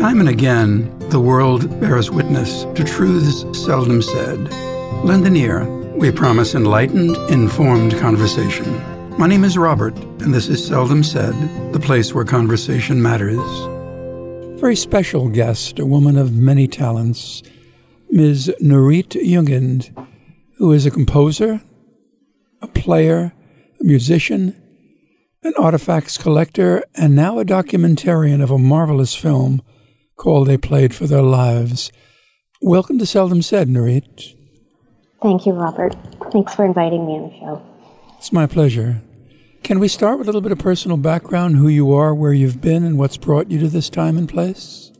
Time and again, the world bears witness to truths seldom said. Lend an ear. We promise enlightened, informed conversation. My name is Robert, and this is Seldom Said, the place where conversation matters. Very special guest, a woman of many talents, Ms. Nurit Jugend, who is a composer, a player, a musician, an artifacts collector, and now a documentarian of a marvelous film called They Played for Their Lives. Welcome to Seldom Said, Nurit. Thank you, Robert. Thanks for inviting me on the show. It's my pleasure. Can we start with a little bit of personal background, who you are, where you've been, and what's brought you to this time and place?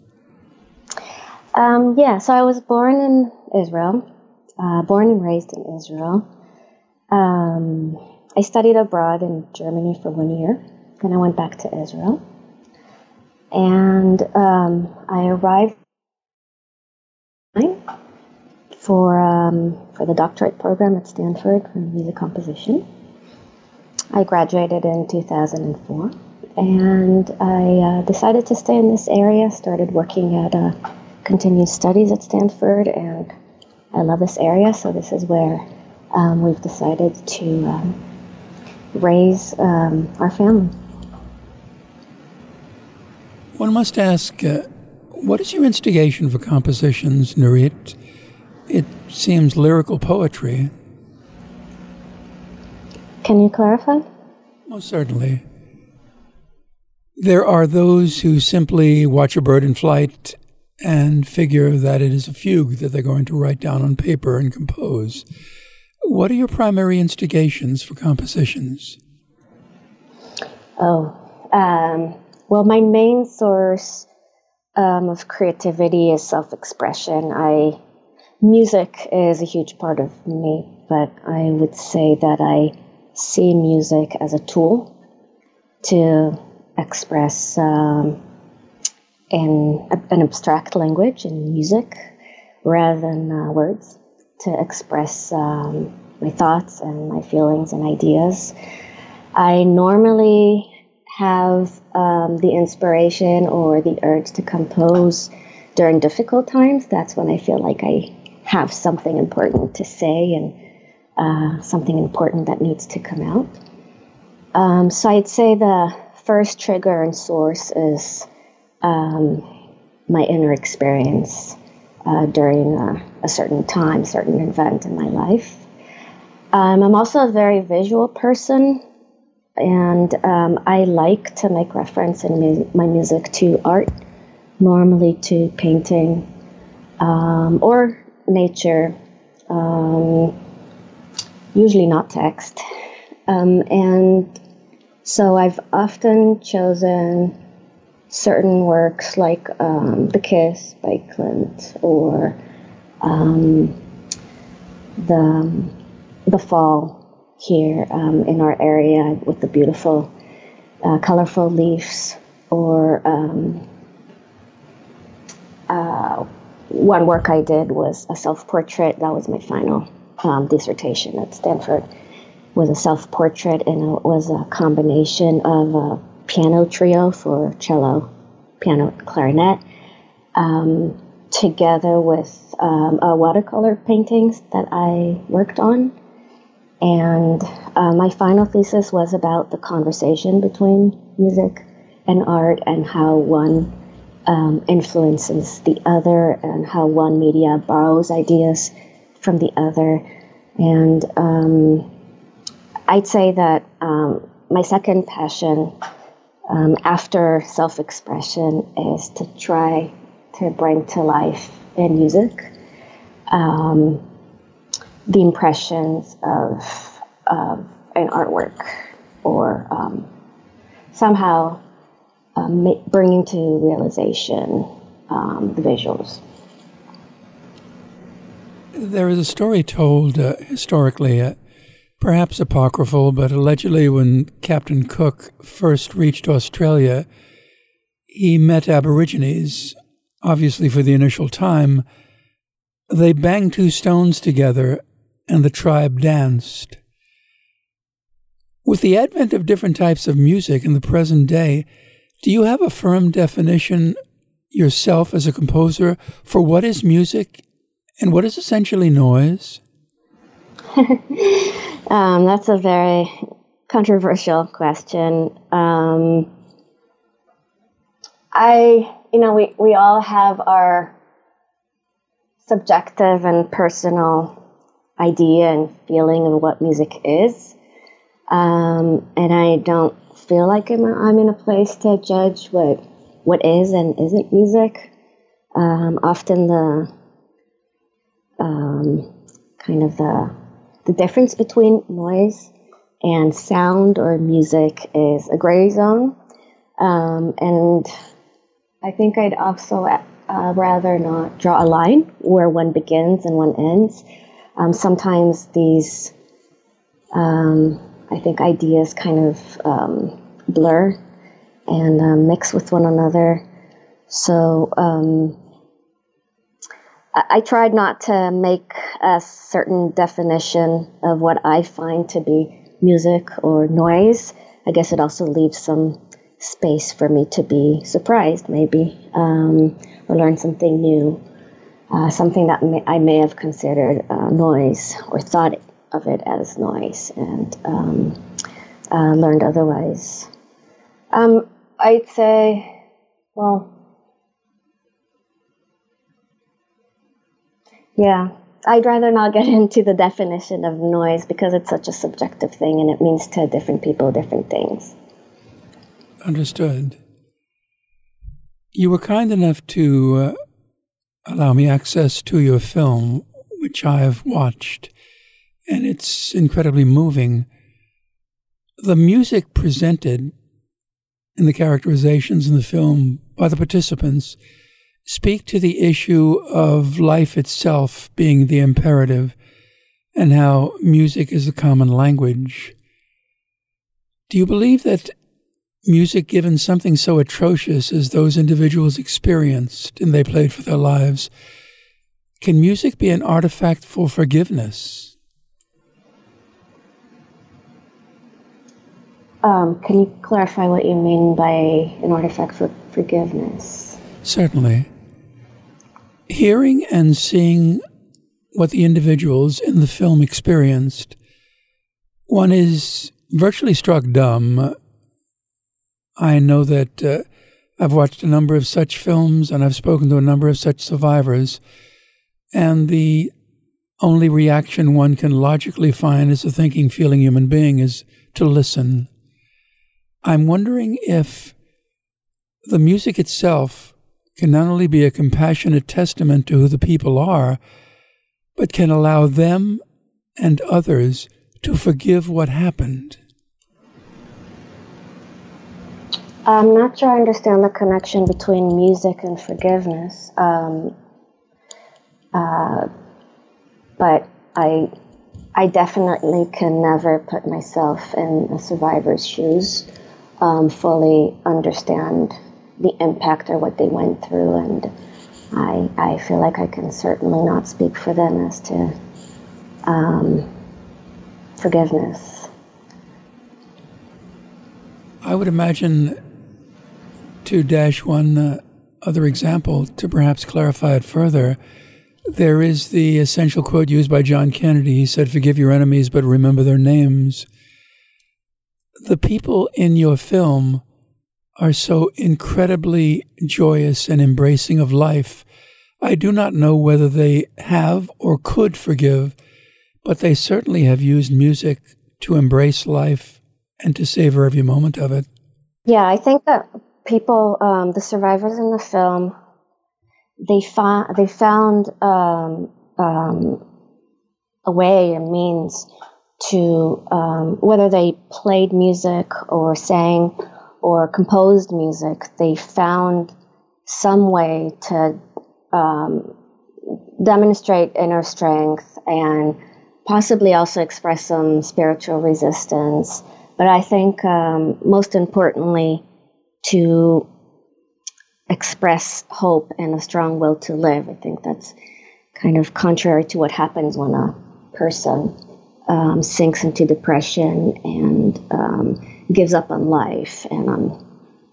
Um, yeah, so I was born in Israel, uh, born and raised in Israel. Um, I studied abroad in Germany for one year, then I went back to Israel. And um, I arrived for, um, for the doctorate program at Stanford for music composition. I graduated in 2004 and I uh, decided to stay in this area, started working at uh, continued studies at Stanford, and I love this area, so this is where um, we've decided to um, raise um, our family. One must ask, uh, what is your instigation for compositions, Nurit? It seems lyrical poetry. Can you clarify? Most certainly. There are those who simply watch a bird in flight and figure that it is a fugue that they're going to write down on paper and compose. What are your primary instigations for compositions? Oh, um, well, my main source um, of creativity is self-expression. I music is a huge part of me, but I would say that I see music as a tool to express um, in an abstract language in music rather than uh, words to express um, my thoughts and my feelings and ideas. I normally have um, the inspiration or the urge to compose during difficult times. That's when I feel like I have something important to say and uh, something important that needs to come out. Um, so I'd say the first trigger and source is um, my inner experience uh, during a, a, certain time, certain event in my life. Um, I'm also a very visual person, and um, I like to make reference in mu- my music to art, normally to painting um, or nature, um, usually not text. Um, and so I've often chosen certain works like um, The Kiss by Klimt or um, the, the Fall here um, in our area with the beautiful, uh, colorful leaves or um, uh, one work I did was a self-portrait. That was my final um, dissertation at Stanford. Was a self-portrait and it was a combination of a piano trio for cello, piano, clarinet, um, together with um, watercolor paintings that I worked on. And uh, my final thesis was about the conversation between music and art and how one um, influences the other and how one media borrows ideas from the other. And um, I'd say that um, my second passion um, after self expression is to try to bring to life in music um, the impressions of, of an artwork or um, somehow um, bringing to realization um, the visuals. There is a story told uh, historically uh, perhaps apocryphal, but allegedly when Captain Cook first reached Australia, he met Aborigines, obviously for the initial time. They banged two stones together and the tribe danced. With the advent of different types of music in the present day, do you have a firm definition yourself as a composer for what is music and what is essentially noise? um, that's a very controversial question. Um, I, you know, we, we all have our subjective and personal idea and feeling of what music is. Um, and I don't feel like I'm, I'm in a place to judge what what is and isn't music. Um, often the um, kind of the the difference between noise and sound or music is a gray zone, um, and I think I'd also uh, rather not draw a line where one begins and one ends. Um, sometimes these, um, I think, ideas kind of um, blur and uh, mix with one another. So um, I-, I tried not to make a certain definition of what I find to be music or noise. I guess it also leaves some space for me to be surprised, maybe, um, or learn something new, uh, something that may, I may have considered uh, noise or thought of it as noise and um, uh, learned otherwise. Um, I'd say, well, yeah, I'd rather not get into the definition of noise because it's such a subjective thing and it means to different people different things. Understood. You were kind enough to uh, allow me access to your film, which I have watched, and it's incredibly moving. The music presented and the characterizations in the film by the participants speak to the issue of life itself being the imperative and how music is the common language. Do you believe that music, given something so atrocious as those individuals experienced and they played for their lives, can music be an artifact for forgiveness? Um, can you clarify what you mean by an artifact for forgiveness? Certainly. Hearing and seeing what the individuals in the film experienced, one is virtually struck dumb. I know that uh, I've watched a number of such films and I've spoken to a number of such survivors, and the only reaction one can logically find as a thinking, feeling human being is to listen I'm wondering if the music itself can not only be a compassionate testament to who the people are, but can allow them and others to forgive what happened. I'm not sure I understand the connection between music and forgiveness, um, uh, but I, I definitely can never put myself in a survivor's shoes um, fully understand the impact or what they went through, and I I feel like I can certainly not speak for them as to um, forgiveness. I would imagine to dash one uh, other example to perhaps clarify it further. There is the essential quote used by John Kennedy. He said, Forgive your enemies, but remember their names the people in your film are so incredibly joyous and embracing of life. I do not know whether they have or could forgive, but they certainly have used music to embrace life and to savor every moment of it. Yeah, I think that people, um, the survivors in the film, they found they found um, um, a way, a means to um, whether they played music or sang or composed music, they found some way to um, demonstrate inner strength and possibly also express some spiritual resistance. But I think um, most importantly, to express hope and a strong will to live. I think that's kind of contrary to what happens when a person um, sinks into depression and um, gives up on life and on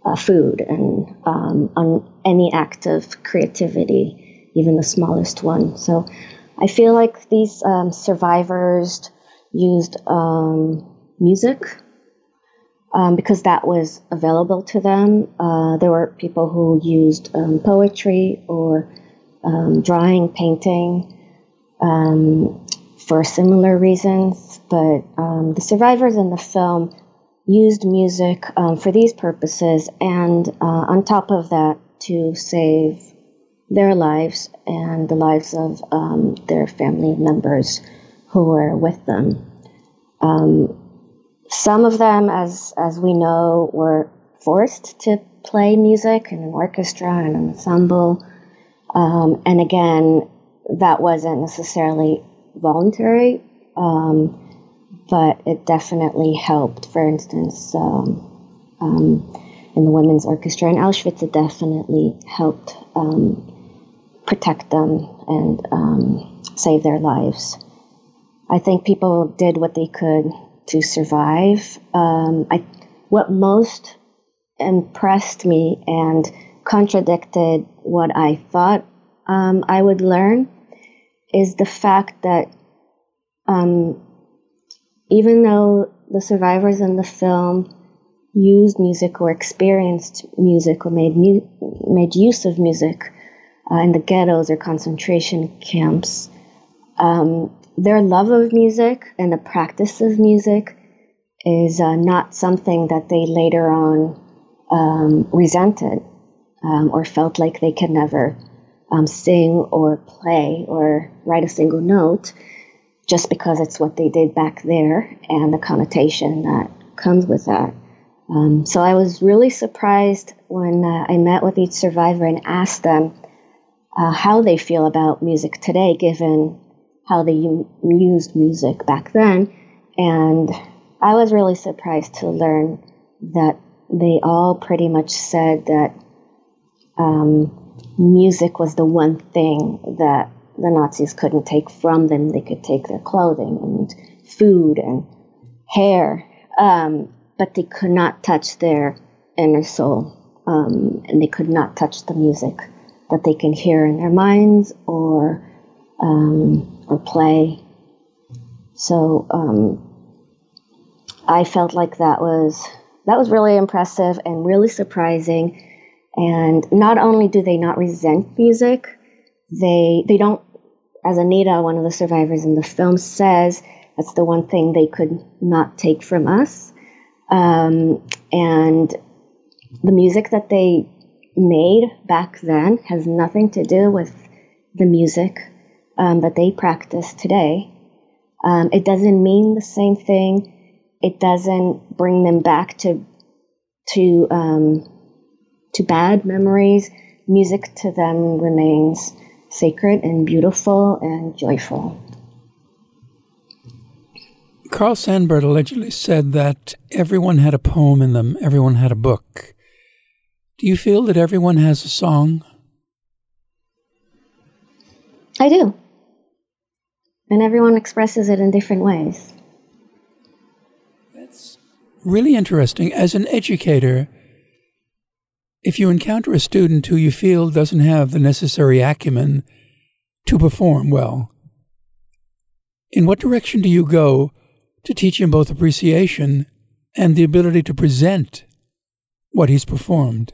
uh, food and um, on any act of creativity, even the smallest one. So I feel like these um, survivors used um, music um, because that was available to them. Uh, there were people who used um, poetry or um, drawing, painting for similar reasons, but the survivors in the film used music um, for these purposes, and uh, on top of that, to save their lives and the lives of um, their family members who were with them. Um, some of them, as as we know, were forced to play music in an orchestra and an ensemble, um, and again, that wasn't necessarily voluntary. Um, but it definitely helped. For instance, um, um, in the women's orchestra in Auschwitz, it definitely helped um, protect them and save their lives. I think people did what they could to survive. Um, I, what most impressed me and contradicted what I thought um, I would learn is the fact that um, even though the survivors in the film used music or experienced music or made mu- made use of music uh, in the ghettos or concentration camps, um, their love of music and the practice of music is uh, not something that they later on um, resented um, or felt like they could never um, sing or play or write a single note just because it's what they did back there and the connotation that comes with that. Um, so I was really surprised when uh, I met with each survivor and asked them uh, how they feel about music today, given how they used music back then. And I was really surprised to learn that they all pretty much said that um, music was the one thing that the Nazis couldn't take from them. They could take their clothing and food and hair, um, but they could not touch their inner soul, um, and they could not touch the music that they can hear in their minds or um, or play. So um, I felt like that was that was really impressive and really surprising. And not only do they not resent music, they they don't as Anita, one of the survivors in the film, says, that's the one thing they could not take from us. Um, and the music that they made back then has nothing to do with the music um, that they practice today. Um, it doesn't mean the same thing. It doesn't bring them back to to um, to bad memories. Music to them remains sacred and beautiful and joyful. Carl Sandburg allegedly said that everyone had a poem in them, everyone had a book. Do you feel that everyone has a song? I do. And everyone expresses it in different ways. That's really interesting. As an educator, if you encounter a student who you feel doesn't have the necessary acumen to perform well, in what direction do you go to teach him both appreciation and the ability to present what he's performed?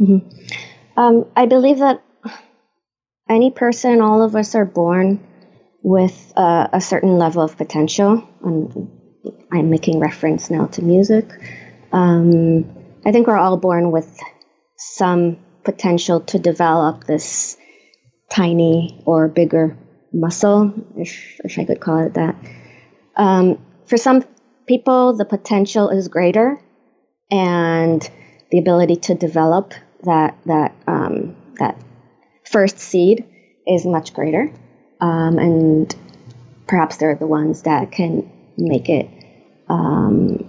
Mm-hmm. Um, I believe that any person, all of us are born with uh, a certain level of potential. And I'm making reference now to music. Um, I think we're all born with some potential to develop this tiny or bigger muscle, if, if I could call it that. Um, for some people, the potential is greater, and the ability to develop that that um, that first seed is much greater, um, and perhaps they're the ones that can make it um,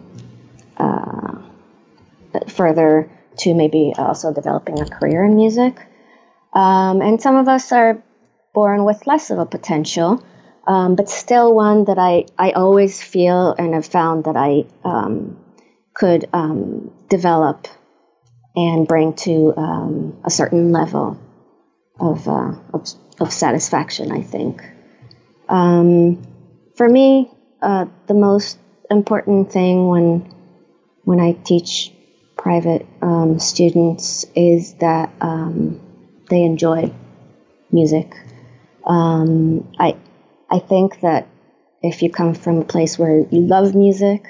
uh, further to maybe also developing a career in music. Um, and some of us are born with less of a potential, um, but still one that I, I always feel and have found that I um, could um, develop and bring to um, a certain level of, uh, of, of, satisfaction, I think. Um, for me, uh, the most important thing when when I teach private um, students is that um, they enjoy music. Um, I I think that if you come from a place where you love music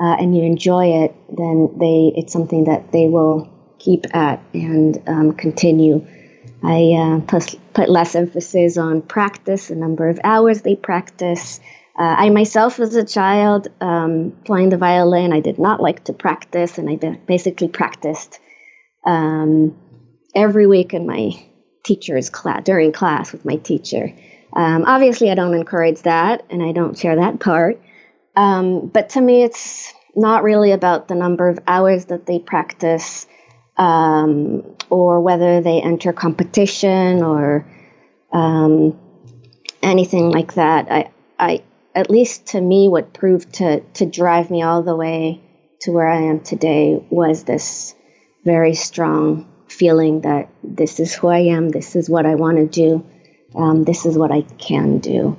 uh, and you enjoy it, then they it's something that they will keep at and um, continue. I uh, put, put less emphasis on practice, the number of hours they practice. Uh, I myself, as a child, um, playing the violin, I did not like to practice, and I basically practiced um, every week in my teacher's class, during class with my teacher. Um, obviously, I don't encourage that, and I don't share that part. Um, but to me, it's not really about the number of hours that they practice um, or whether they enter competition or um, anything like that. I, I, at least to me, what proved to, to drive me all the way to where I am today was this very strong feeling that this is who I am, this is what I want to do, um, this is what I can do.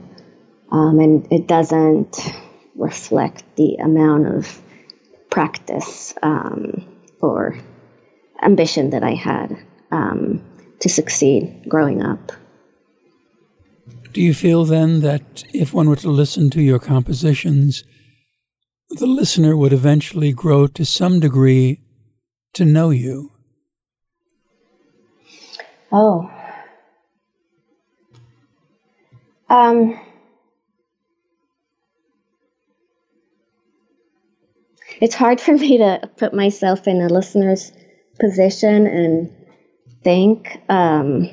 Um, and it doesn't reflect the amount of practice um, or ambition that I had um, to succeed growing up. Do you feel then that if one were to listen to your compositions, the listener would eventually grow to some degree to know you? Oh. Um, it's hard for me to put myself in a listener's position and think um,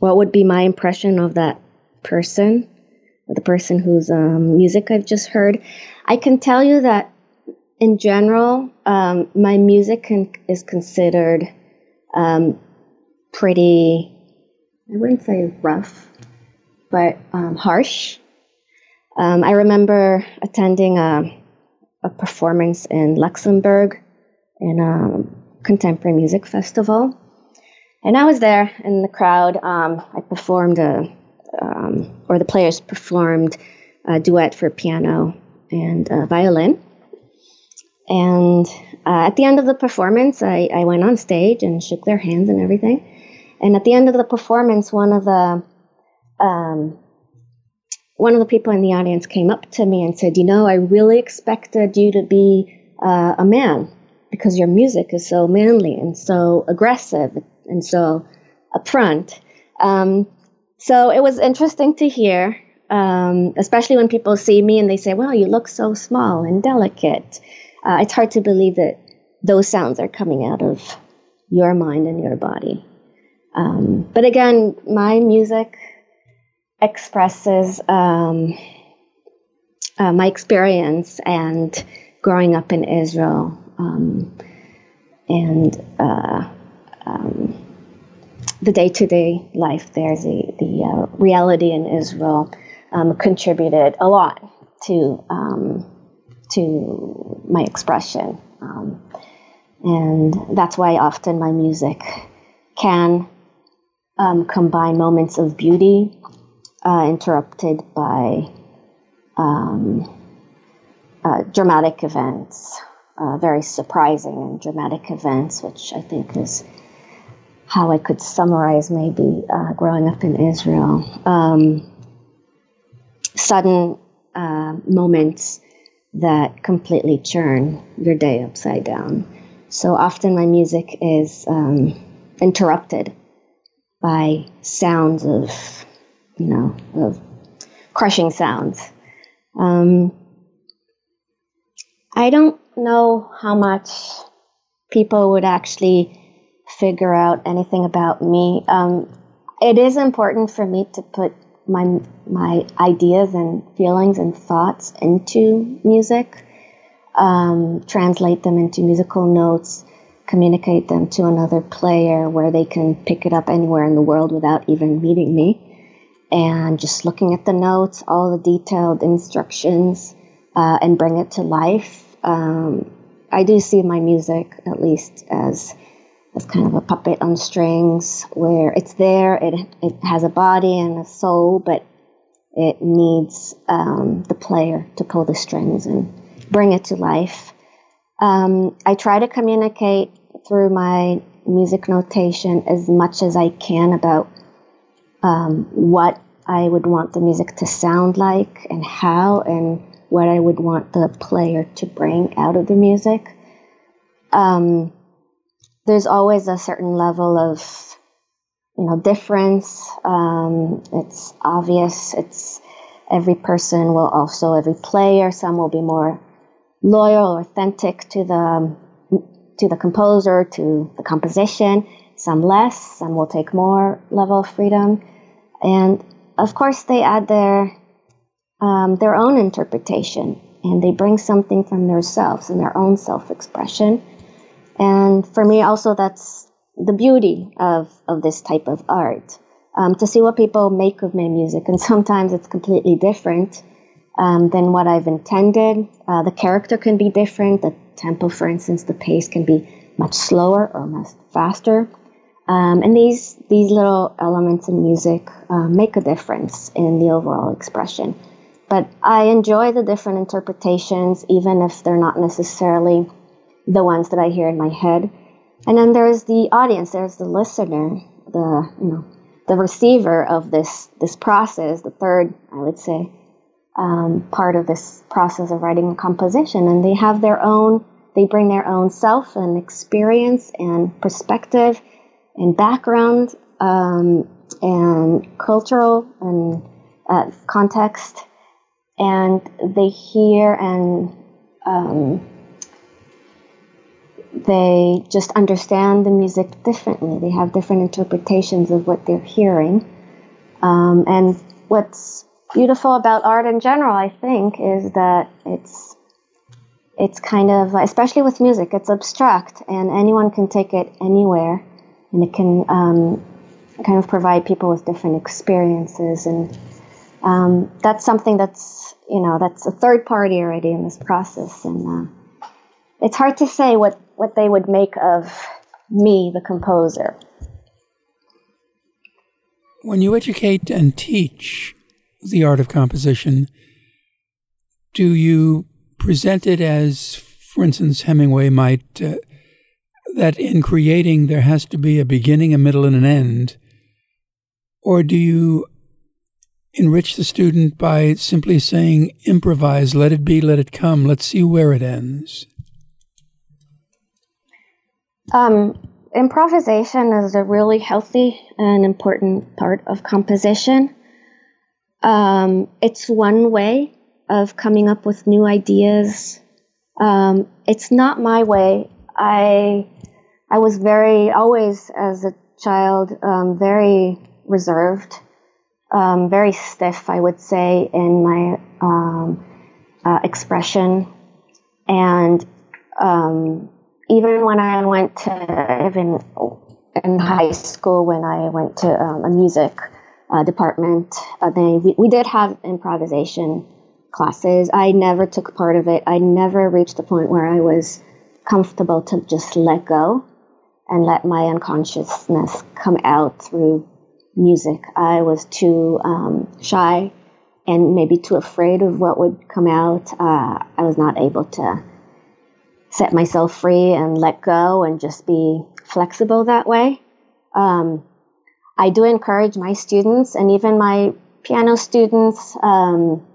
what would be my impression of that person, the person whose um, music I've just heard. I can tell you that in general, um, my music can, is considered um, pretty, I wouldn't say rough, but um, harsh. Um, I remember attending a, a performance in Luxembourg in contemporary music festival. And I was there in the crowd. Um, I performed a, um, or the players performed a duet for piano and uh, violin. And uh, at the end of the performance, I, I went on stage and shook their hands and everything. And at the end of the performance, one of the um, one of the people in the audience came up to me and said, "You know, I really expected you to be uh, a man because your music is so manly and so aggressive and so upfront. Um, so it was interesting to hear, um, especially when people see me and they say, "Well, you look so small and delicate." Uh, it's hard to believe that those sounds are coming out of your mind and your body. Um, but again, my music expresses um, uh, my experience and growing up in Israel um, and uh, um, the day-to-day life there, the, the uh, reality in Israel um, contributed a lot to um, to my expression, um, and that's why often my music can um, combine moments of beauty uh, interrupted by uh, dramatic events uh, very surprising and dramatic events, which I think is how I could summarize maybe uh, growing up in Israel. Um, sudden uh, moments that completely churn your day upside down. So often my music is um, interrupted by sounds of, you know, of crushing sounds. Um, I don't know how much people would actually figure out anything about me. Um, it is important for me to put my my ideas and feelings and thoughts into music, um, translate them into musical notes, communicate them to another player where they can pick it up anywhere in the world without even meeting me. And just looking at the notes, all the detailed instructions, uh, and bring it to life um, I do see my music at least as as kind of a puppet on strings, where it's there, it it has a body and a soul, but it needs um, the player to pull the strings and bring it to life. Um, I try to communicate through my music notation as much as I can about um, what I would want the music to sound like and how and what I would want the player to bring out of the music. Um, there's always a certain level of you know difference. Um, it's obvious. It's every person will also every player. Some will be more loyal, authentic to the to the composer, to the composition. Some less. Some will take more level of freedom, and of course they add their um, their own interpretation and they bring something from themselves and their own self-expression. And for me, also that's the beauty of of this type of art. Um, to see what people make of my music, and sometimes it's completely different um, than what I've intended. Uh, the character can be different. The tempo, for instance, the pace can be much slower or much faster. Um, and these these little elements in music uh, make a difference in the overall expression. But I enjoy the different interpretations, even if they're not necessarily the ones that I hear in my head. And then there's the audience, there's the listener, the you know the receiver of this this process, the third, I would say, um, part of this process of writing a composition, and they have their own, they bring their own self and experience and perspective and background um, and cultural and uh, context, and they hear and um, they just understand the music differently. They have different interpretations of what they're hearing. Um, and what's beautiful about art in general, I think, is that it's it's kind of, especially with music, it's abstract, and anyone can take it anywhere and it can um, kind of provide people with different experiences and um, that's something that's you know that's a third party already in this process and uh, it's hard to say what what they would make of me the composer when you educate and teach the art of composition do you present it as for instance hemingway might uh, that in creating there has to be a beginning, a middle, and an end? Or do you enrich the student by simply saying, improvise, let it be, let it come, let's see where it ends? Um, improvisation is a really healthy and important part of composition. Um, it's one way of coming up with new ideas. Um, it's not my way. I I was very, always as a child, um, very reserved, um, very stiff, I would say, in my um, uh, expression. And um, even when I went to, even in high school, when I went to um, a music uh, department, uh, they, we, we did have improvisation classes. I never took part of it. I never reached the point where I was comfortable to just let go and let my unconsciousness come out through music. I was too um, shy and maybe too afraid of what would come out. Uh, I was not able to set myself free and let go and just be flexible that way. Um, I do encourage my students and even my piano students. Um,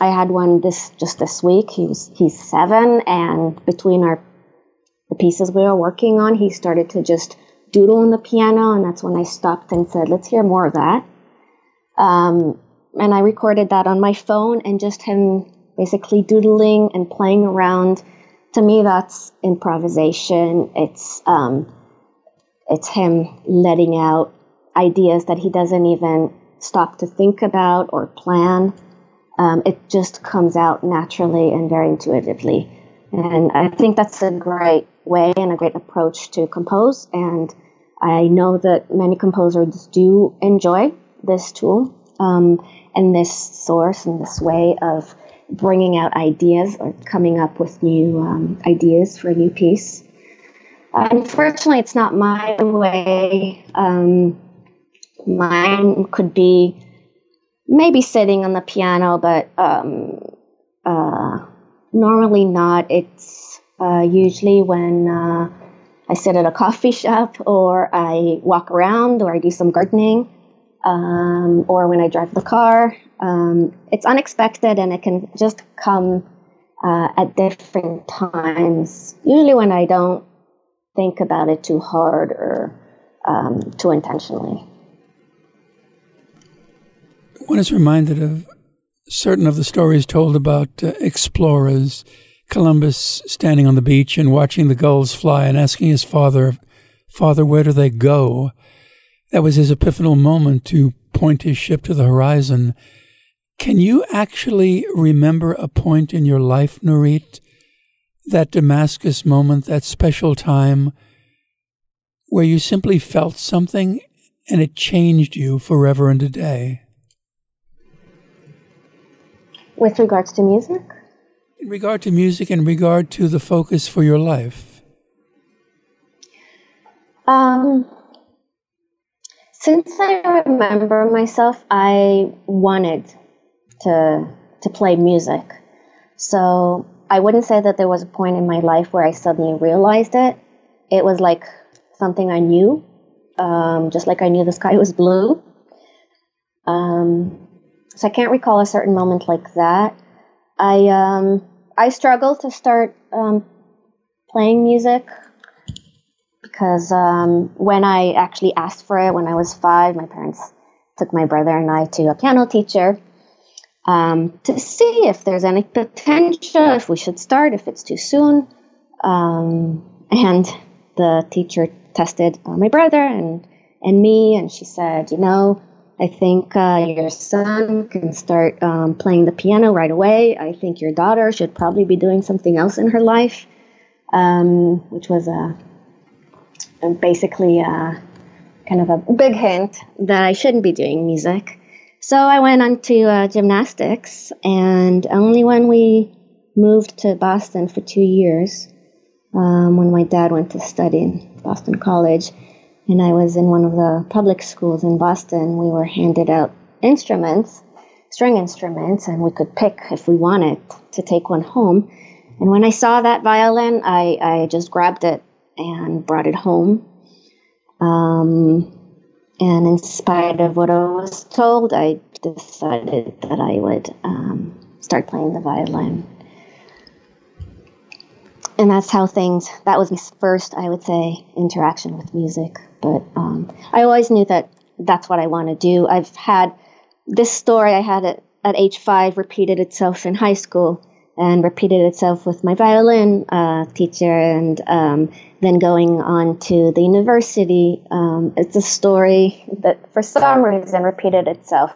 I had one this just this week. He was he's seven, and between our the pieces we were working on, he started to just doodle on the piano, and that's when I stopped and said, "Let's hear more of that." Um, and I recorded that on my phone, and just him basically doodling and playing around. To me, that's improvisation. It's um, it's him letting out ideas that he doesn't even stop to think about or plan. Um, it just comes out naturally and very intuitively. And I think that's a great way and a great approach to compose. And I know that many composers do enjoy this tool um, and this source and this way of bringing out ideas or coming up with new um, ideas for a new piece. Unfortunately, it's not my way. Um, mine could be maybe sitting on the piano, but um, uh, normally not. It's uh, usually when uh, I sit at a coffee shop or I walk around or I do some gardening um, or when I drive the car. Um, it's unexpected and it can just come uh, at different times, usually when I don't think about it too hard or um, too intentionally. One is reminded of certain of the stories told about uh, explorers Columbus standing on the beach and watching the gulls fly and asking his father, Father, where do they go? That was his epiphanal moment to point his ship to the horizon. Can you actually remember a point in your life, Nurit, that Damascus moment, that special time where you simply felt something and it changed you forever and a day? With regards to music? In regard to music, in regard to the focus for your life? Um, since I remember myself, I wanted to to play music. So I wouldn't say that there was a point in my life where I suddenly realized it. It was like something I knew, um, just like I knew the sky was blue. Um, so I can't recall a certain moment like that. I um, I struggled to start um, playing music because um, when I actually asked for it when I was five, my parents took my brother and I to a piano teacher um, to see if there's any potential, if we should start, if it's too soon. Um, and the teacher tested uh, my brother and and me, and she said, you know, I think uh, your son can start um, playing the piano right away. I think your daughter should probably be doing something else in her life, um, which was a, a basically a, kind of a big hint that I shouldn't be doing music. So I went on to uh, gymnastics, and only when we moved to Boston for two years, um, when my dad went to study in Boston College, and I was in one of the public schools in Boston, we were handed out instruments, string instruments, and we could pick if we wanted to take one home. And when I saw that violin, I, I just grabbed it and brought it home. Um, and in spite of what I was told, I decided that I would um, start playing the violin and that's how things that was my first i would say interaction with music. But um, i always knew that that's what i want to do. I've had this story i had at, at age five repeated itself in high school and repeated itself with my violin uh, teacher and um, then going on to the university. Um, it's a story that for some reason repeated itself.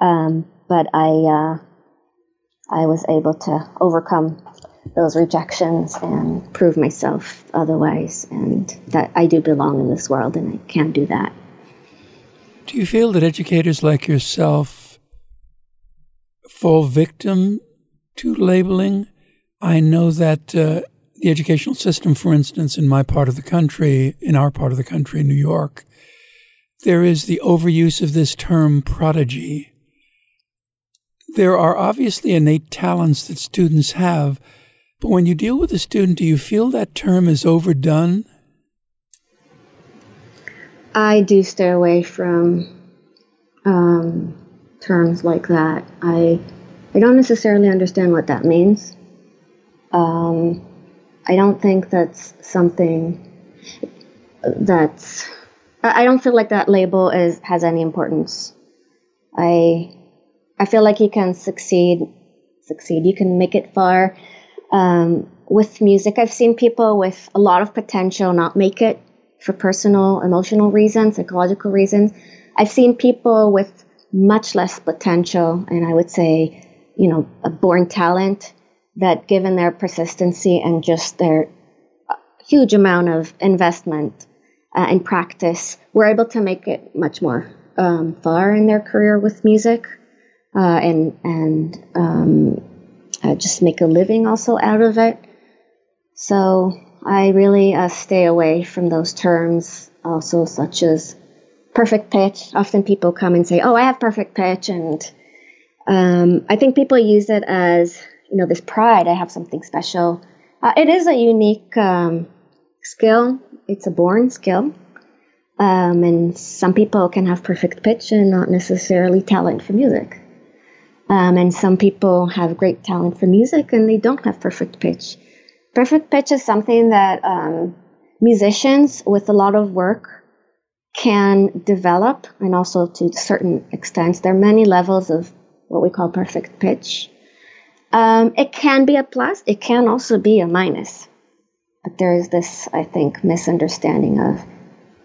Um, but i uh, i was able to overcome those rejections and prove myself otherwise, and that I do belong in this world and I can do that. Do you feel that educators like yourself fall victim to labeling? I know that uh, the educational system, for instance, in my part of the country, in our part of the country, New York, there is the overuse of this term prodigy. There are obviously innate talents that students have but when you deal with a student, do you feel that term is overdone? I do stay away from um, terms like that. I I don't necessarily understand what that means. Um, I don't think that's something that's. I don't feel like that label is has any importance. I I feel like you can succeed succeed. You can make it far um, with music, I've seen people with a lot of potential not make it for personal, emotional reasons, psychological reasons. I've seen people with much less potential, and I would say, you know, a born talent that, given their persistency and just their uh, huge amount of investment uh, and practice, were able to make it much more um, far in their career with music, uh, and and um, uh, just make a living also out of it. So I really uh, stay away from those terms, also such as perfect pitch. Often people come and say, "Oh, I have perfect pitch," and um, I think people use it as you know this pride. I have something special. Uh, it is a unique um, skill. It's a born skill, um, and some people can have perfect pitch and not necessarily talent for music. Um, and some people have great talent for music and they don't have perfect pitch. Perfect pitch is something that um, musicians with a lot of work can develop, and also to certain extents. There are many levels of what we call perfect pitch. Um, it can be a plus, it can also be a minus. But there is this, I think, misunderstanding of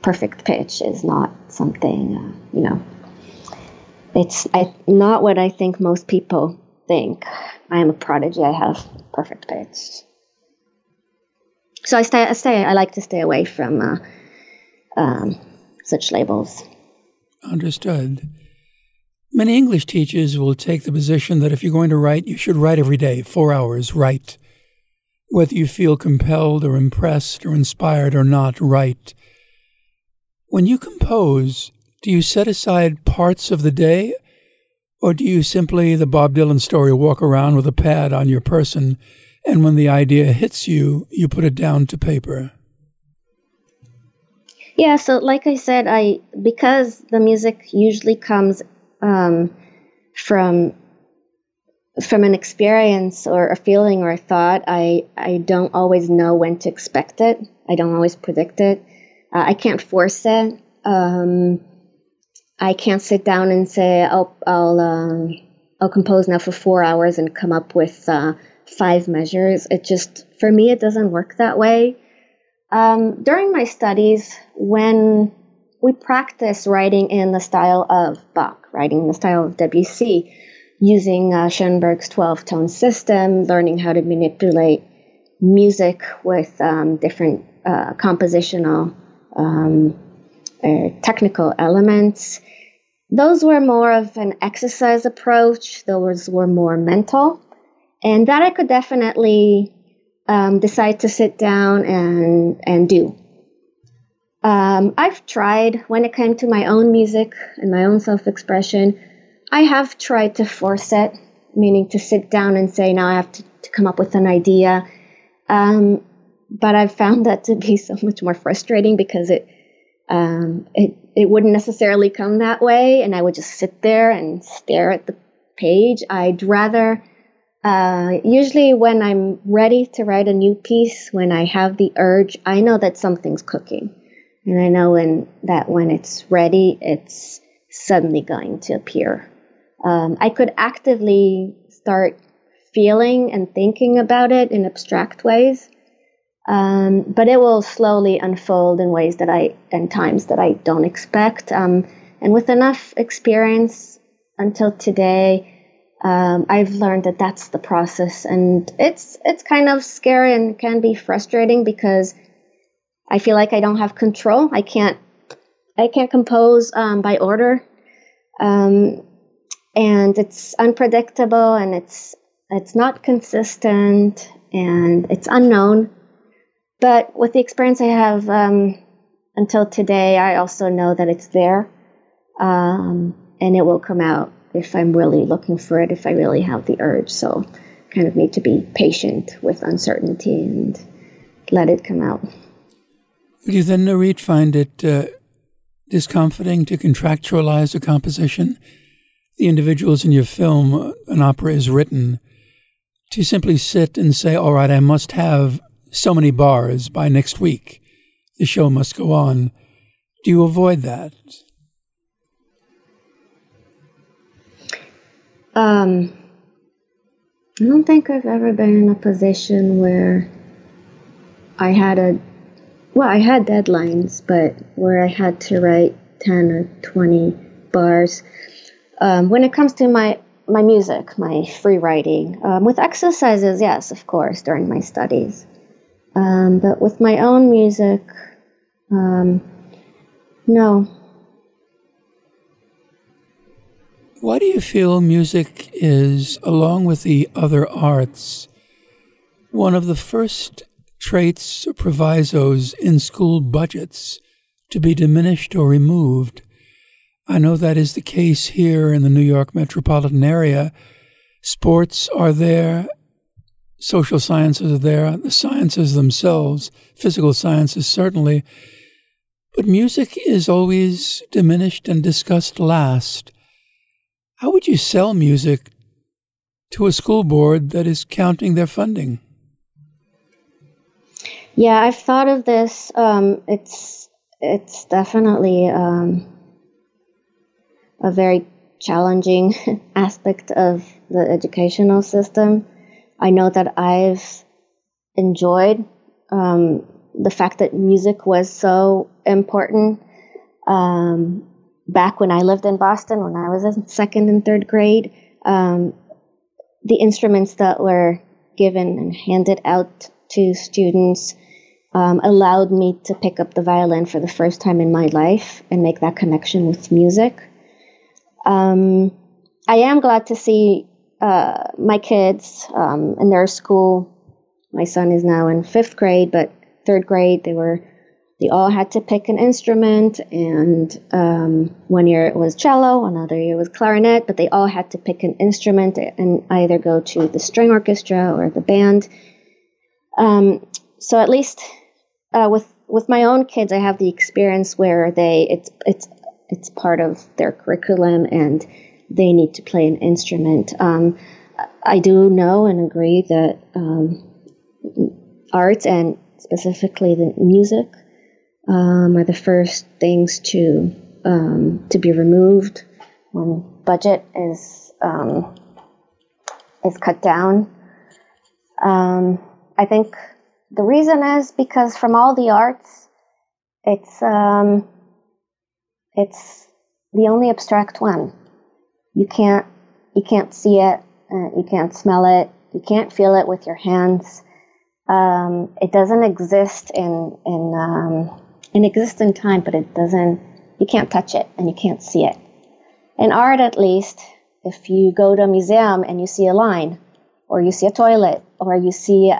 perfect pitch is not something, uh, you know, it's I, not what I think most people think. I am a prodigy, I have perfect pitch. So I stay, I stay, I like to stay away from uh, um, such labels. Understood. Many English teachers will take the position that if you're going to write, you should write every day, four hours, write. Whether you feel compelled or impressed or inspired or not, write. When you compose, do you set aside parts of the day, or do you simply, the Bob Dylan story, walk around with a pad on your person, and when the idea hits you, you put it down to paper? Yeah, so like I said, I because the music usually comes um, from from an experience or a feeling or a thought, I I don't always know when to expect it. I don't always predict it. Uh, I can't force it. Um, I can't sit down and say I'll I'll um, I'll compose now for four hours and come up with uh, five measures. It just for me it doesn't work that way. Um, during my studies, when we practice writing in the style of Bach, writing in the style of Debussy, using uh, Schoenberg's 12 tone system, learning how to manipulate music with um, different uh, compositional um, uh, technical elements. Those were more of an exercise approach, those were more mental. And that I could definitely um, decide to sit down and and do. Um, I've tried when it came to my own music and my own self expression. I have tried to force it, meaning to sit down and say, now I have to, to come up with an idea. Um, but I've found that to be so much more frustrating because it um, it it wouldn't necessarily come that way, and I would just sit there and stare at the page. I'd rather uh, usually, when I'm ready to write a new piece, when I have the urge, I know that something's cooking, and I know when that when it's ready, it's suddenly going to appear. Um, I could actively start feeling and thinking about it in abstract ways, um, but it will slowly unfold in ways that I and times that I don't expect. Um, and with enough experience until today um, I've learned that that's the process, and it's it's kind of scary and can be frustrating because I feel like I don't have control. I can't I can't compose um, by order, um, and it's unpredictable and it's it's not consistent and it's unknown. But with the experience I have um, until today, I also know that it's there, um, and it will come out if I'm really looking for it, if I really have the urge. So, kind of need to be patient with uncertainty and let it come out. Would you then, Nurit, find it uh, discomforting to contractualize a composition? The individuals in your film, uh, an opera is written, to simply sit and say, all right, I must have so many bars by next week. The show must go on. Do you avoid that? Um, I don't think I've ever been in a position where I had a, well, I had deadlines, but where I had to write 10 or 20 bars. Um, when it comes to my, my music, my free writing, um, with exercises, yes, of course, during my studies. Um, but with my own music, um, no, Why do you feel music is, along with the other arts, one of the first traits or provisos in school budgets to be diminished or removed. I know that is the case here in the New York metropolitan area. Sports are there, social sciences are there, the sciences themselves, physical sciences certainly, but music is always diminished and discussed last. How would you sell music to a school board that is counting their funding? Yeah, I've thought of this. Um, it's it's definitely um, a very challenging aspect of the educational system. I know that I've enjoyed um, the fact that music was so important. Um, back when I lived in Boston, when I was in second and third grade, um, the instruments that were given and handed out to students um, allowed me to pick up the violin for the first time in my life and make that connection with music. Um, I am glad to see uh, my kids um, in their school. My son is now in fifth grade, but third grade they were they all had to pick an instrument, and um, one year it was cello, another year was clarinet, but they all had to pick an instrument and either go to the string orchestra or the band. Um, so at least uh, with with my own kids, I have the experience where they it's it's it's part of their curriculum and they need to play an instrument. Um, I do know and agree that um, art and specifically the music um, are the first things to um, to be removed when budget is um, is cut down. Um, I think the reason is because from all the arts, it's it's the only abstract one. You can't you can't see it, uh, you can't smell it, you can't feel it with your hands. Um, it doesn't exist in in um, in time, but it doesn't. You can't touch it and you can't see it. In art, at least, if you go to a museum and you see a line, or you see a toilet, or you see a,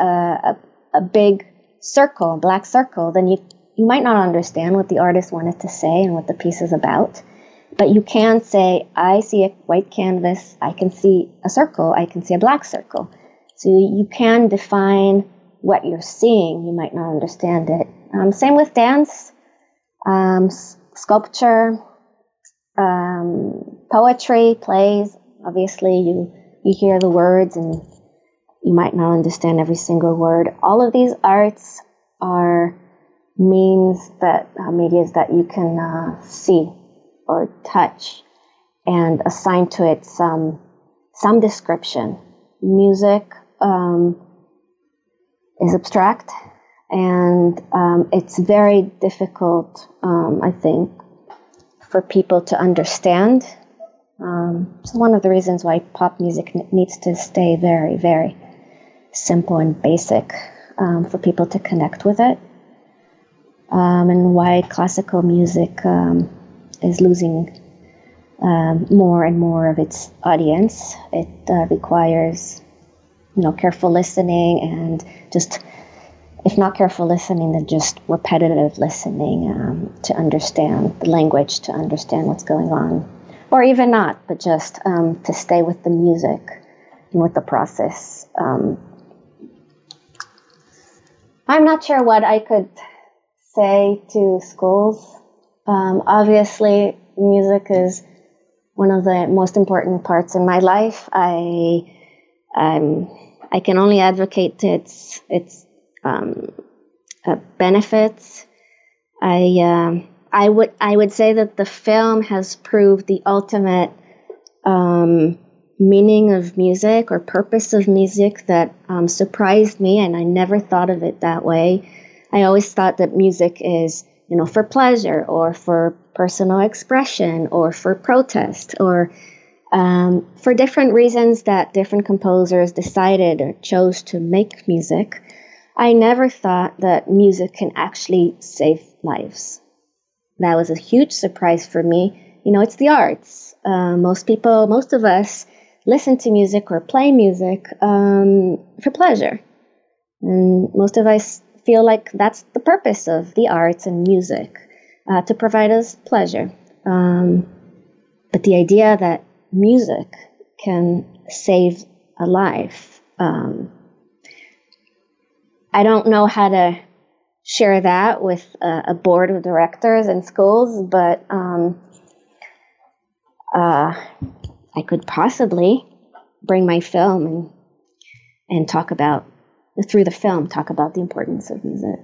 a, a big circle, black circle, then you you might not understand what the artist wanted to say and what the piece is about. But you can say, I see a white canvas, I can see a circle, I can see a black circle. So you can define what you're seeing. You might not understand it. Um, same with dance, um, s- sculpture, um, poetry, plays. Obviously, you you hear the words and you might not understand every single word. All of these arts are means that uh, medias that you can uh, see or touch and assign to it some some description. Music um, is abstract and um, it's very difficult, um, I think, for people to understand. Um, it's one of the reasons why pop music needs to stay very, very simple and basic um, for people to connect with it, um, and why classical music is losing more and more of its audience. It uh, requires, you know, careful listening and just if not careful listening, then just repetitive listening um, to understand the language, to understand what's going on. Or even not, but just um, to stay with the music and with the process. Um, I'm not sure what I could say to schools. Um, obviously, music is one of the most important parts in my life. I, I can only advocate its its um, uh, benefits. I um, I would I would say that the film has proved the ultimate um, meaning of music or purpose of music that um, surprised me, and I never thought of it that way. I always thought that music is you know for pleasure or for personal expression or for protest or um, for different reasons that different composers decided or chose to make music. I never thought that music can actually save lives. That was a huge surprise for me. You know, it's the arts. Uh, most people, most of us, listen to music or play music um, for pleasure. And most of us feel like that's the purpose of the arts and music uh, to provide us pleasure. Um, but the idea that music can save a life, um, I don't know how to share that with a, a board of directors in schools, but um, uh, I could possibly bring my film and and talk about through the film talk about the importance of music.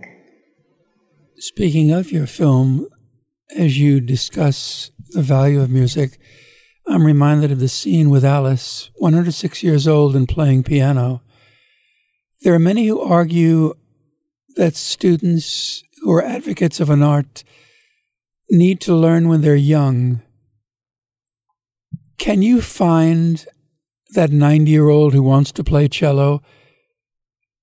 Speaking of your film, as you discuss the value of music, I'm reminded of the scene with Alice, 106 years old and playing piano. There are many who argue that students who are advocates of an art need to learn when they're young. Can you find that 90 year old who wants to play cello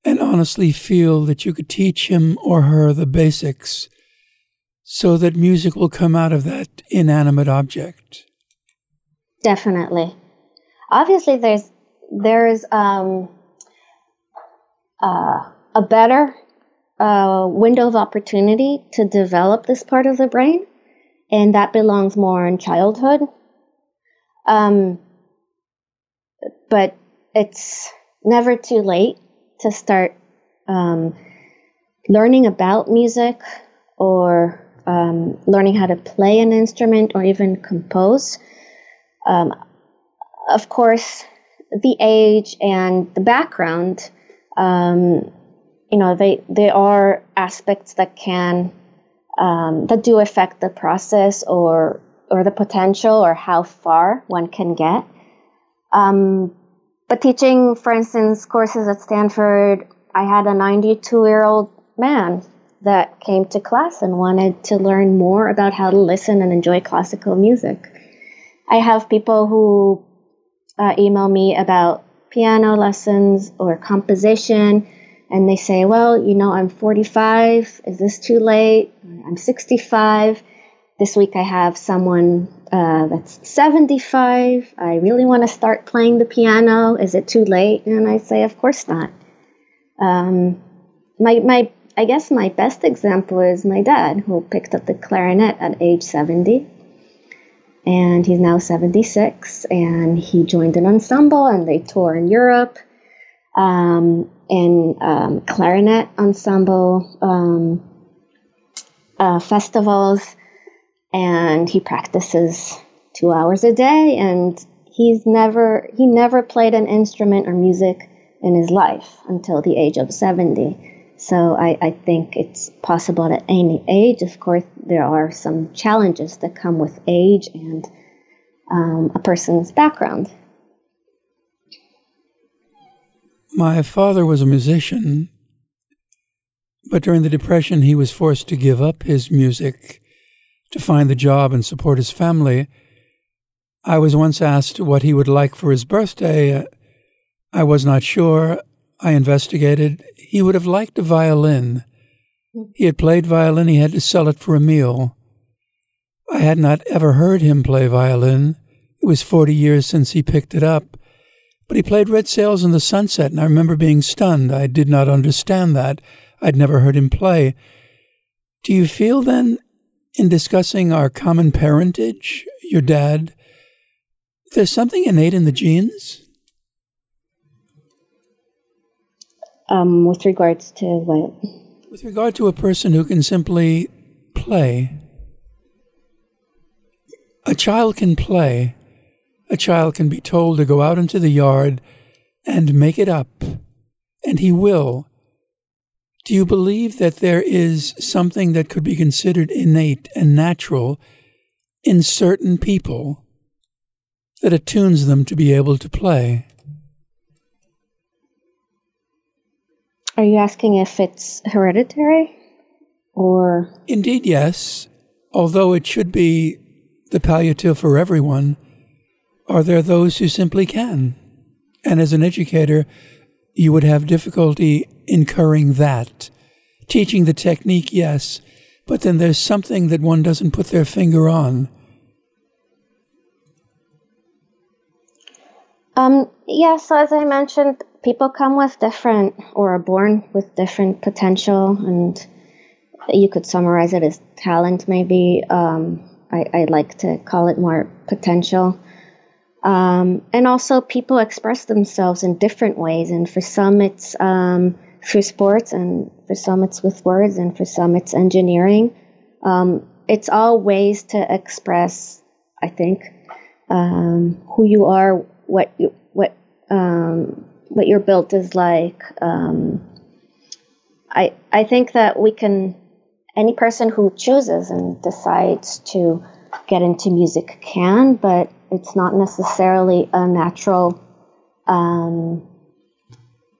and honestly feel that you could teach him or her the basics so that music will come out of that inanimate object? Definitely. Obviously, there's there's um, uh, a better uh, window of opportunity to develop this part of the brain, and that belongs more in childhood. Um, but it's never too late to start um, learning about music or um, learning how to play an instrument or even compose. Um, of course, the age and the background, um, you know, they there are aspects that can um, that do affect the process or or the potential or how far one can get. Um, but teaching, for instance, courses at Stanford, I had a 92 year old man that came to class and wanted to learn more about how to listen and enjoy classical music. I have people who uh, email me about piano lessons or composition, and they say, Well, you know, I'm 45. Is this too late? I'm 65. This week I have someone uh, that's 75. I really want to start playing the piano. Is it too late? And I say, Of course not. Um, my, my I guess my best example is my dad, who picked up the clarinet at age 70. And he's now 76, and he joined an ensemble and they tour in Europe. Um, in um, clarinet ensemble um, uh, festivals, and he practices two hours a day. And he's never he never played an instrument or music in his life until the age of 70 so I, I think it's possible at any age. Of course, there are some challenges that come with age and um, a person's background. My father was a musician, but during the Depression, he was forced to give up his music to find the job and support his family. I was once asked what he would like for his birthday. I was not sure. I investigated. He would have liked a violin. He had played violin, he had to sell it for a meal. I had not ever heard him play violin. It was 40 years since he picked it up. But he played Red Sails in the Sunset, and I remember being stunned. I did not understand that. I'd never heard him play. Do you feel then, in discussing our common parentage, your dad, there's something innate in the genes? Um, with regards to what? With regard to a person who can simply play. A child can play. A child can be told to go out into the yard and make it up, and he will. Do you believe that there is something that could be considered innate and natural in certain people that attunes them to be able to play? Are you asking if it's hereditary or? Indeed, yes. Although it should be the palliative for everyone, are there those who simply can? And as an educator, you would have difficulty incurring that. Teaching the technique, yes, but then there's something that one doesn't put their finger on. Um, yeah, so as I mentioned, people come with different or are born with different potential, and you could summarize it as talent, maybe. Um, I, I, like to call it more potential. Um, and also, people express themselves in different ways, and for some, it's through sports, and for some, it's with words, and for some, it's engineering. Um, it's all ways to express, I think, um, who you are, what you, what um, what your built is like. Um, I I think that we can any person who chooses and decides to get into music can, but it's not necessarily a natural um,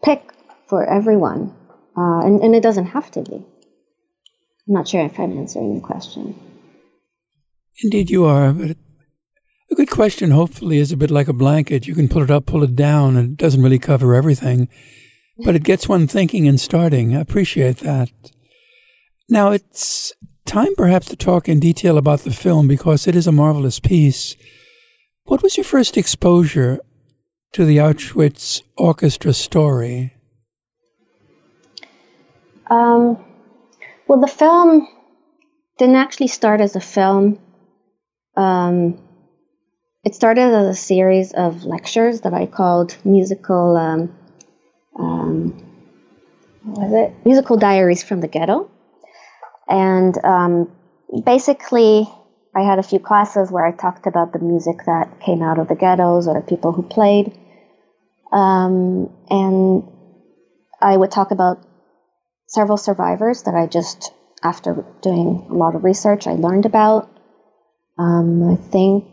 pick for everyone, uh, and, and it doesn't have to be. I'm not sure if I'm answering the question. Indeed, you are, but a good question, hopefully, is a bit like a blanket. You can pull it up, pull it down, and it doesn't really cover everything, but it gets one thinking and starting. I appreciate that. Now, it's time perhaps to talk in detail about the film because it is a marvelous piece. What was your first exposure to the Auschwitz orchestra story? Um, well, the film didn't actually start as a film. Um, it started as a series of lectures that I called musical. Um, um, was it? Musical diaries from the ghetto. And um, basically, I had a few classes where I talked about the music that came out of the ghettos or the people who played. Um, and I would talk about several survivors that I just, after doing a lot of research, I learned about. Um, I think,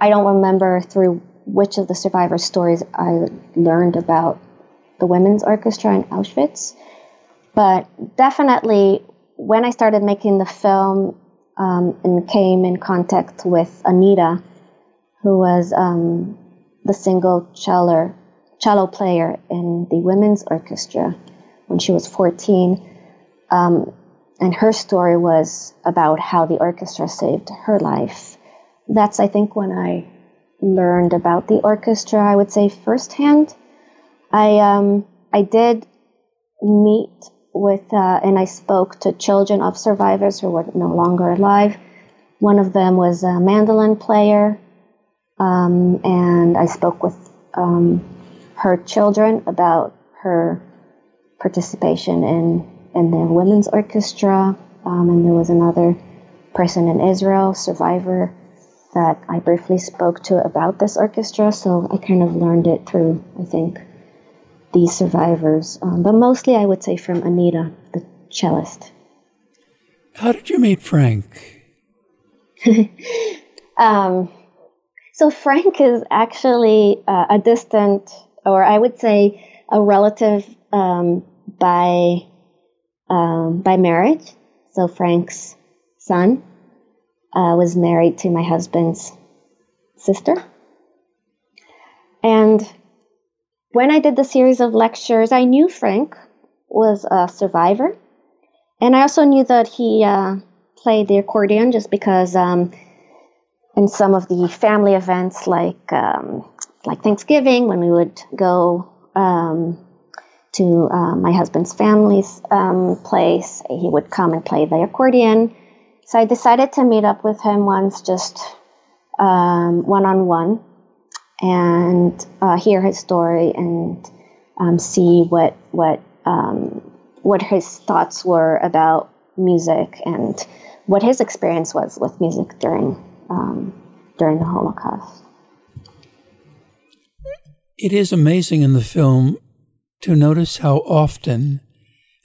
I don't remember through which of the survivor stories I learned about the women's orchestra in Auschwitz, but definitely when I started making the film um, and came in contact with Anita, who was um, the single cello, cello player in the women's orchestra when she was 14. Um, and her story was about how the orchestra saved her life. That's, I think, when I learned about the orchestra, I would say firsthand. I, um, I did meet with, uh, and I spoke to children of survivors who were no longer alive. One of them was a mandolin player, um, and I spoke with um, her children about her participation in in the women's orchestra. Um, and there was another person in Israel, survivor, that I briefly spoke to about this orchestra. So I kind of learned it through, I think, these survivors, um, but mostly I would say from Anita, the cellist. How did you meet Frank? um, so Frank is actually uh, a distant, or I would say a relative um, by um, by marriage. So Frank's son uh, was married to my husband's sister, and when I did the series of lectures, I knew Frank was a survivor. And I also knew that he uh, played the accordion just because um, in some of the family events, like um, like Thanksgiving, when we would go um, to uh, my husband's family's um, place, he would come and play the accordion. So I decided to meet up with him once, just one on one, and uh, hear his story and um, see what what um, what his thoughts were about music and what his experience was with music during um, during the Holocaust. It is amazing in the film to notice how often,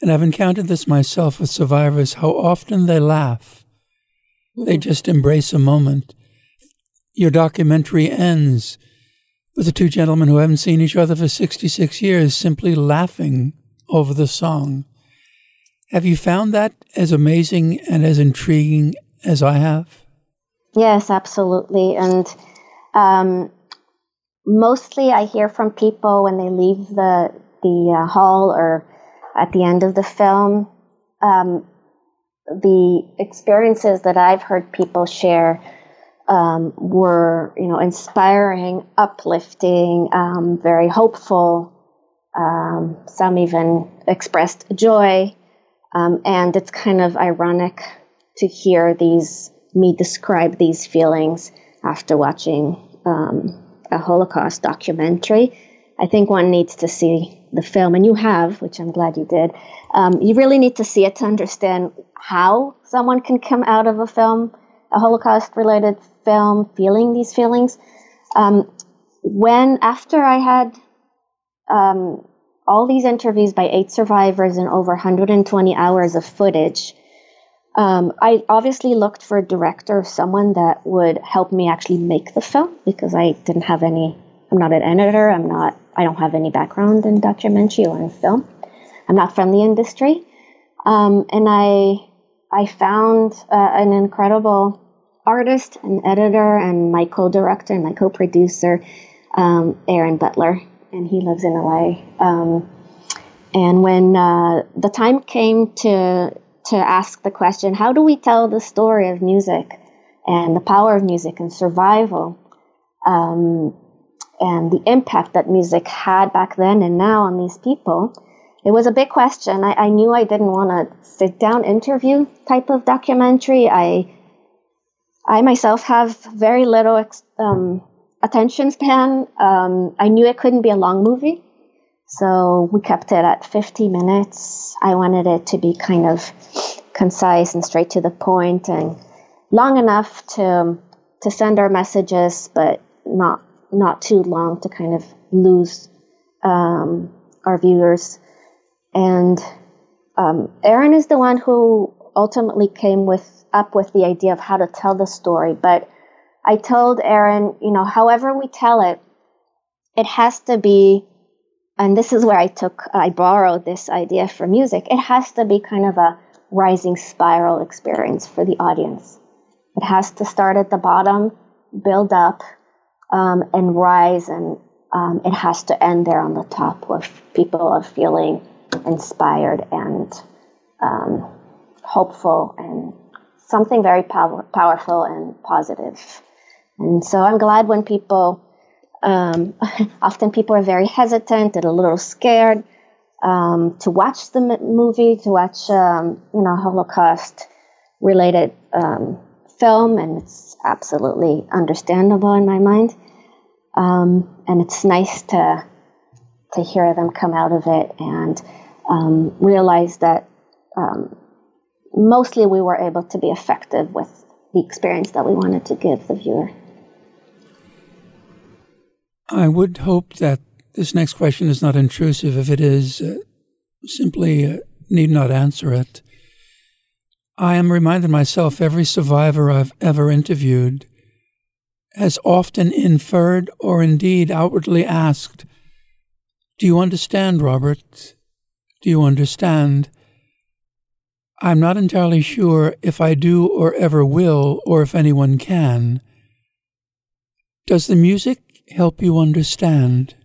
and I've encountered this myself with survivors, how often they laugh. They just embrace a moment. Your documentary ends with the two gentlemen who haven't seen each other for 66 years simply laughing over the song. Have you found that as amazing and as intriguing as I have? Yes, absolutely. And um, mostly I hear from people when they leave the, the uh, hall or at the end of the film. Um, the experiences that I've heard people share um, were, you know, inspiring, uplifting, um, very hopeful. Um, some even expressed joy. Um, and it's kind of ironic to hear these me describe these feelings after watching um, a Holocaust documentary. I think one needs to see the film, and you have, which I'm glad you did. Um, you really need to see it to understand how someone can come out of a film, a Holocaust related film, feeling these feelings. Um, when, after I had um, all these interviews by eight survivors and over 120 hours of footage, um, I obviously looked for a director, someone that would help me actually make the film because I didn't have any. I'm not an editor. I'm not. I don't have any background in documentary or in film. I'm not from the industry, um, and I I found uh, an incredible artist and editor and my co-director and my co-producer, um, Aaron Butler, and he lives in LA. Um, and when uh, the time came to to ask the question, how do we tell the story of music and the power of music and survival, um, and the impact that music had back then and now on these people? It was a big question. I, I knew I didn't want a sit down interview type of documentary. I I myself have very little um, attention span. Um, I knew it couldn't be a long movie, so we kept it at 50 minutes. I wanted it to be kind of concise and straight to the point and long enough to to send our messages, but not not too long to kind of lose um, our viewers. And um, Aaron is the one who ultimately came with up with the idea of how to tell the story. But I told Aaron, you know, however we tell it, it has to be and this is where I took, I borrowed this idea for music. It has to be kind of a rising spiral experience for the audience. It has to start at the bottom, build up, um, and rise, and um, it has to end there on the top where people are feeling inspired and um, hopeful and something very power- powerful and positive. And so I'm glad when people um, often people are very hesitant and a little scared um, to watch the movie, to watch um, you know Holocaust related um, film, and it's absolutely understandable in my mind. Um, and it's nice to to hear them come out of it and um, realize that mostly we were able to be effective with the experience that we wanted to give the viewer. I would hope that this next question is not intrusive. If it is, uh, simply uh, need not answer it. I am reminded myself every survivor I've ever interviewed has often inferred or indeed outwardly asked, Do you understand, Robert? Do you understand? I'm not entirely sure if I do or ever will, or if anyone can. Does the music help you understand?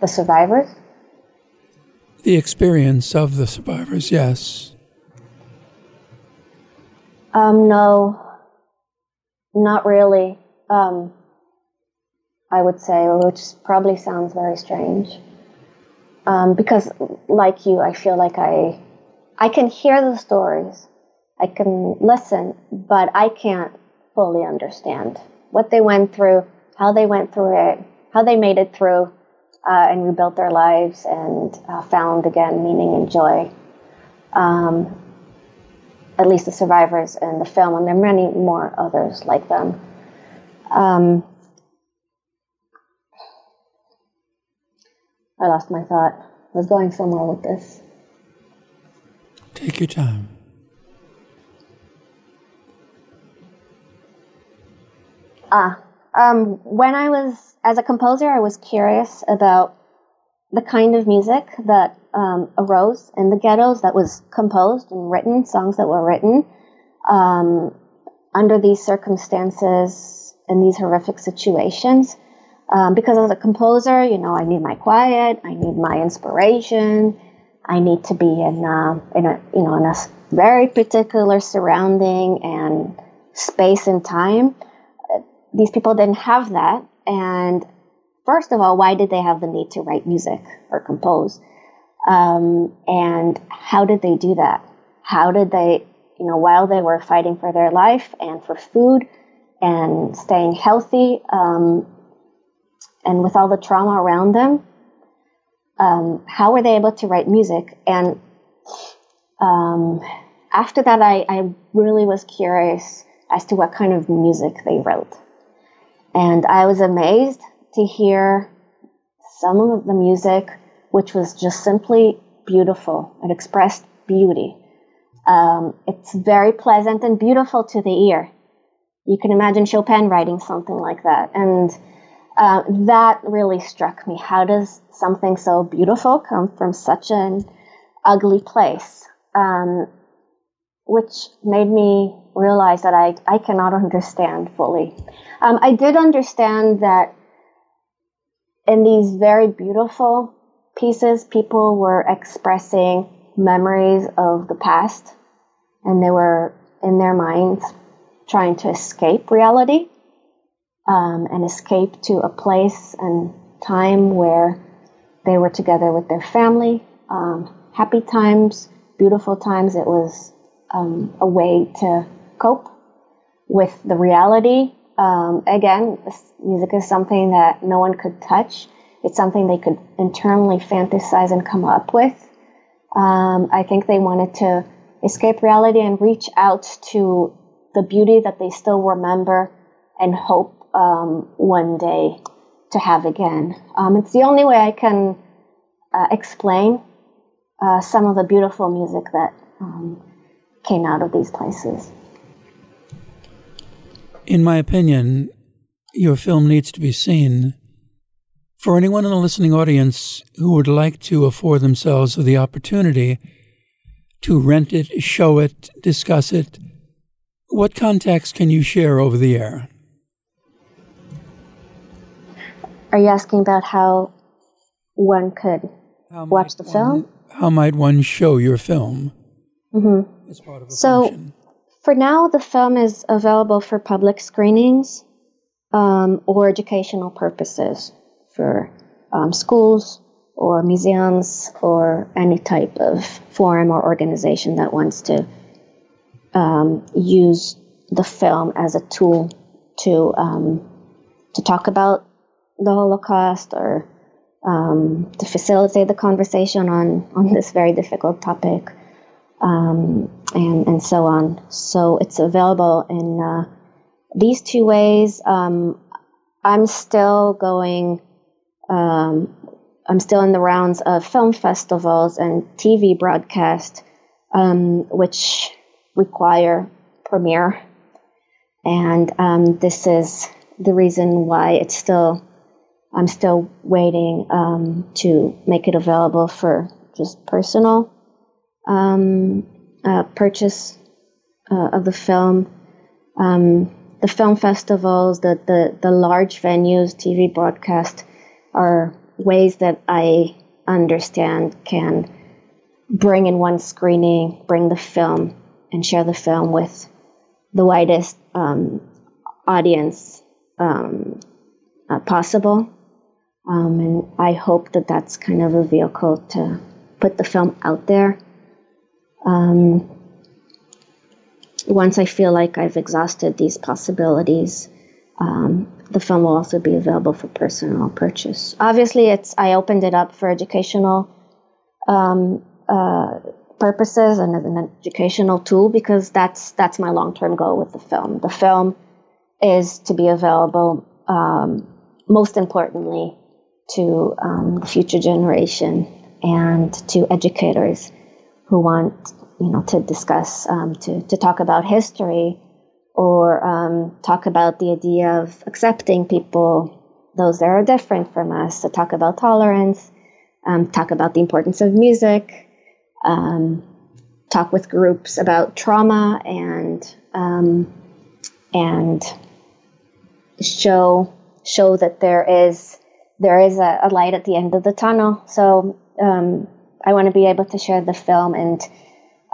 The survivors? The experience of the survivors, yes. Um, no, not really. Um, I would say, which probably sounds very strange. Um, because, like you, I feel like I, I can hear the stories, I can listen, but I can't fully understand what they went through, how they went through it, how they made it through, uh, and rebuilt their lives and uh, found again meaning and joy. Um, at least the survivors in the film, and there are many more others like them. Um, I lost my thought. I was going somewhere with this. Take your time. Ah, um, when I was as a composer, I was curious about the kind of music that um, arose in the ghettos that was composed and written, songs that were written um, under these circumstances in these horrific situations. Um, because as a composer, you know, I need my quiet, I need my inspiration, I need to be in, uh, in a you know in a very particular surrounding and space and time these people didn't have that. And first of all, why did they have the need to write music or compose? Um, and how did they do that? How did they, you know, while they were fighting for their life and for food and staying healthy, um, and with all the trauma around them, um, how were they able to write music? And um, after that, I, I really was curious as to what kind of music they wrote. And I was amazed to hear some of the music, which was just simply beautiful. It expressed beauty. Um, it's very pleasant and beautiful to the ear. You can imagine Chopin writing something like that. And uh, that really struck me. How does something so beautiful come from such an ugly place? Um, which made me realize that I, I cannot understand fully. Um, I did understand that in these very beautiful pieces, people were expressing memories of the past and they were in their minds trying to escape reality um, and escape to a place and time where they were together with their family. Um, happy times, beautiful times. It was um, a way to cope with the reality. Um, again, music is something that no one could touch. It's something they could internally fantasize and come up with. Um, I think they wanted to escape reality and reach out to the beauty that they still remember and hope um, one day to have again. Um, it's the only way I can uh, explain uh, some of the beautiful music that um, came out of these places. In my opinion, your film needs to be seen. For anyone in the listening audience who would like to afford themselves the opportunity to rent it, show it, discuss it, what contacts can you share over the air? Are you asking about how one could how watch the one, film? How might one show your film? Mm-hmm. As part of a so, function? For now, the film is available for public screenings um, or educational purposes for um, schools or museums or any type of forum or organization that wants to um, use the film as a tool to um, to talk about the Holocaust or um, to facilitate the conversation on, on this very difficult topic, um, and, and so on. So it's available in uh, these two ways. Um, I'm still going, um, I'm still in the rounds of film festivals and TV broadcast, um, which require premiere. And um, this is the reason why it's still I'm still waiting um, to make it available for just personal um, uh, purchase uh, of the film. Um, the film festivals, the, the, the large venues, TV broadcast are ways that I understand can bring in one screening, bring the film, and share the film with the widest um, audience um, uh, possible. Um, and I hope that that's kind of a vehicle to put the film out there. Um, once I feel like I've exhausted these possibilities, um, the film will also be available for personal purchase. Obviously, it's I opened it up for educational um, uh, purposes and as an educational tool because that's that's my long term goal with the film. The film is to be available, um, most importantly, to um, the future generation and to educators who want you know to discuss um, to, to talk about history or um, talk about the idea of accepting people those that are different from us to talk about tolerance um, talk about the importance of music um, talk with groups about trauma and um, and show show that there is there is a, a light at the end of the tunnel. So um, I want to be able to share the film and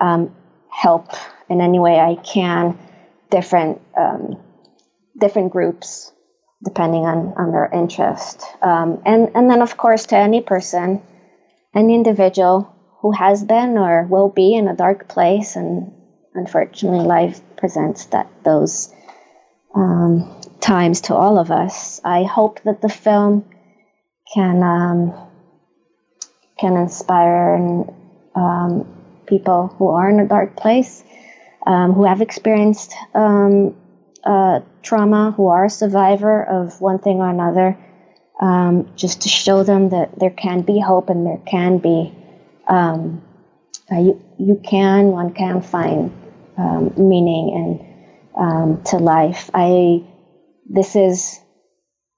um, help in any way I can different um, different groups depending on, on their interest. Um, and, and then, of course, to any person, any individual who has been or will be in a dark place, and unfortunately, life presents that those um, times to all of us. I hope that the film can um, can inspire and, um, people who are in a dark place, um, who have experienced um, uh, trauma, who are a survivor of one thing or another, um, just to show them that there can be hope and there can be um, uh, you you can one can find um, meaning and to life. I this is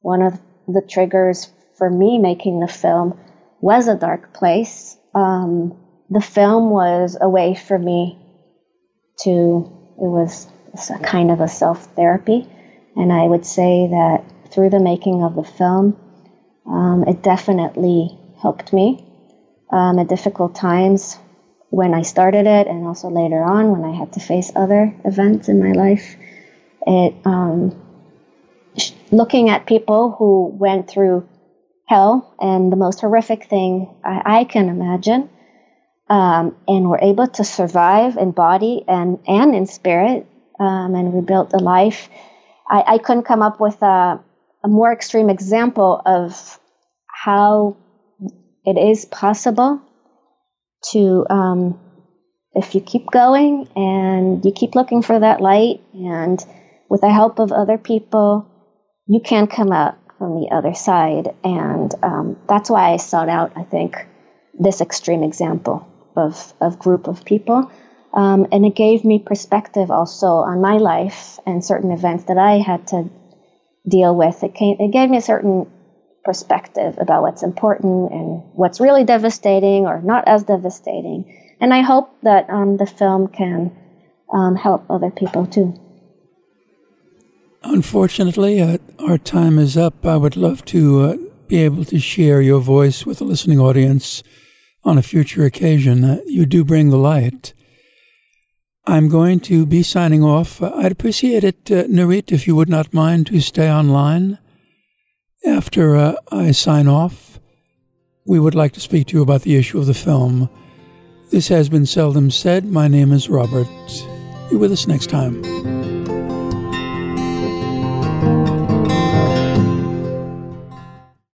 one of the triggers for me making the film was a dark place. Um, the film was a way for me to it was a kind of a self therapy, and I would say that through the making of the film, um, it definitely helped me um, at difficult times when I started it, and also later on when I had to face other events in my life. It um, looking at people who went through hell and the most horrific thing I, I can imagine, um, and were able to survive in body and and in spirit, um, and rebuilt a life. I, I couldn't come up with a, a more extreme example of how it is possible to um, if you keep going and you keep looking for that light and with the help of other people you can come out from the other side and um, that's why i sought out i think this extreme example of, of group of people um, and it gave me perspective also on my life and certain events that i had to deal with it, came, it gave me a certain perspective about what's important and what's really devastating or not as devastating. And I hope that um, the film can um, help other people too. Unfortunately, uh, our time is up. I would love to uh, be able to share your voice with a listening audience on a future occasion. Uh, you do bring the light. I'm going to be signing off. Uh, I'd appreciate it, uh, Nurit, if you would not mind to stay online. After uh, I sign off, we would like to speak to you about the issue of the film. This has been Seldom Said. My name is Robert. Be with us next time.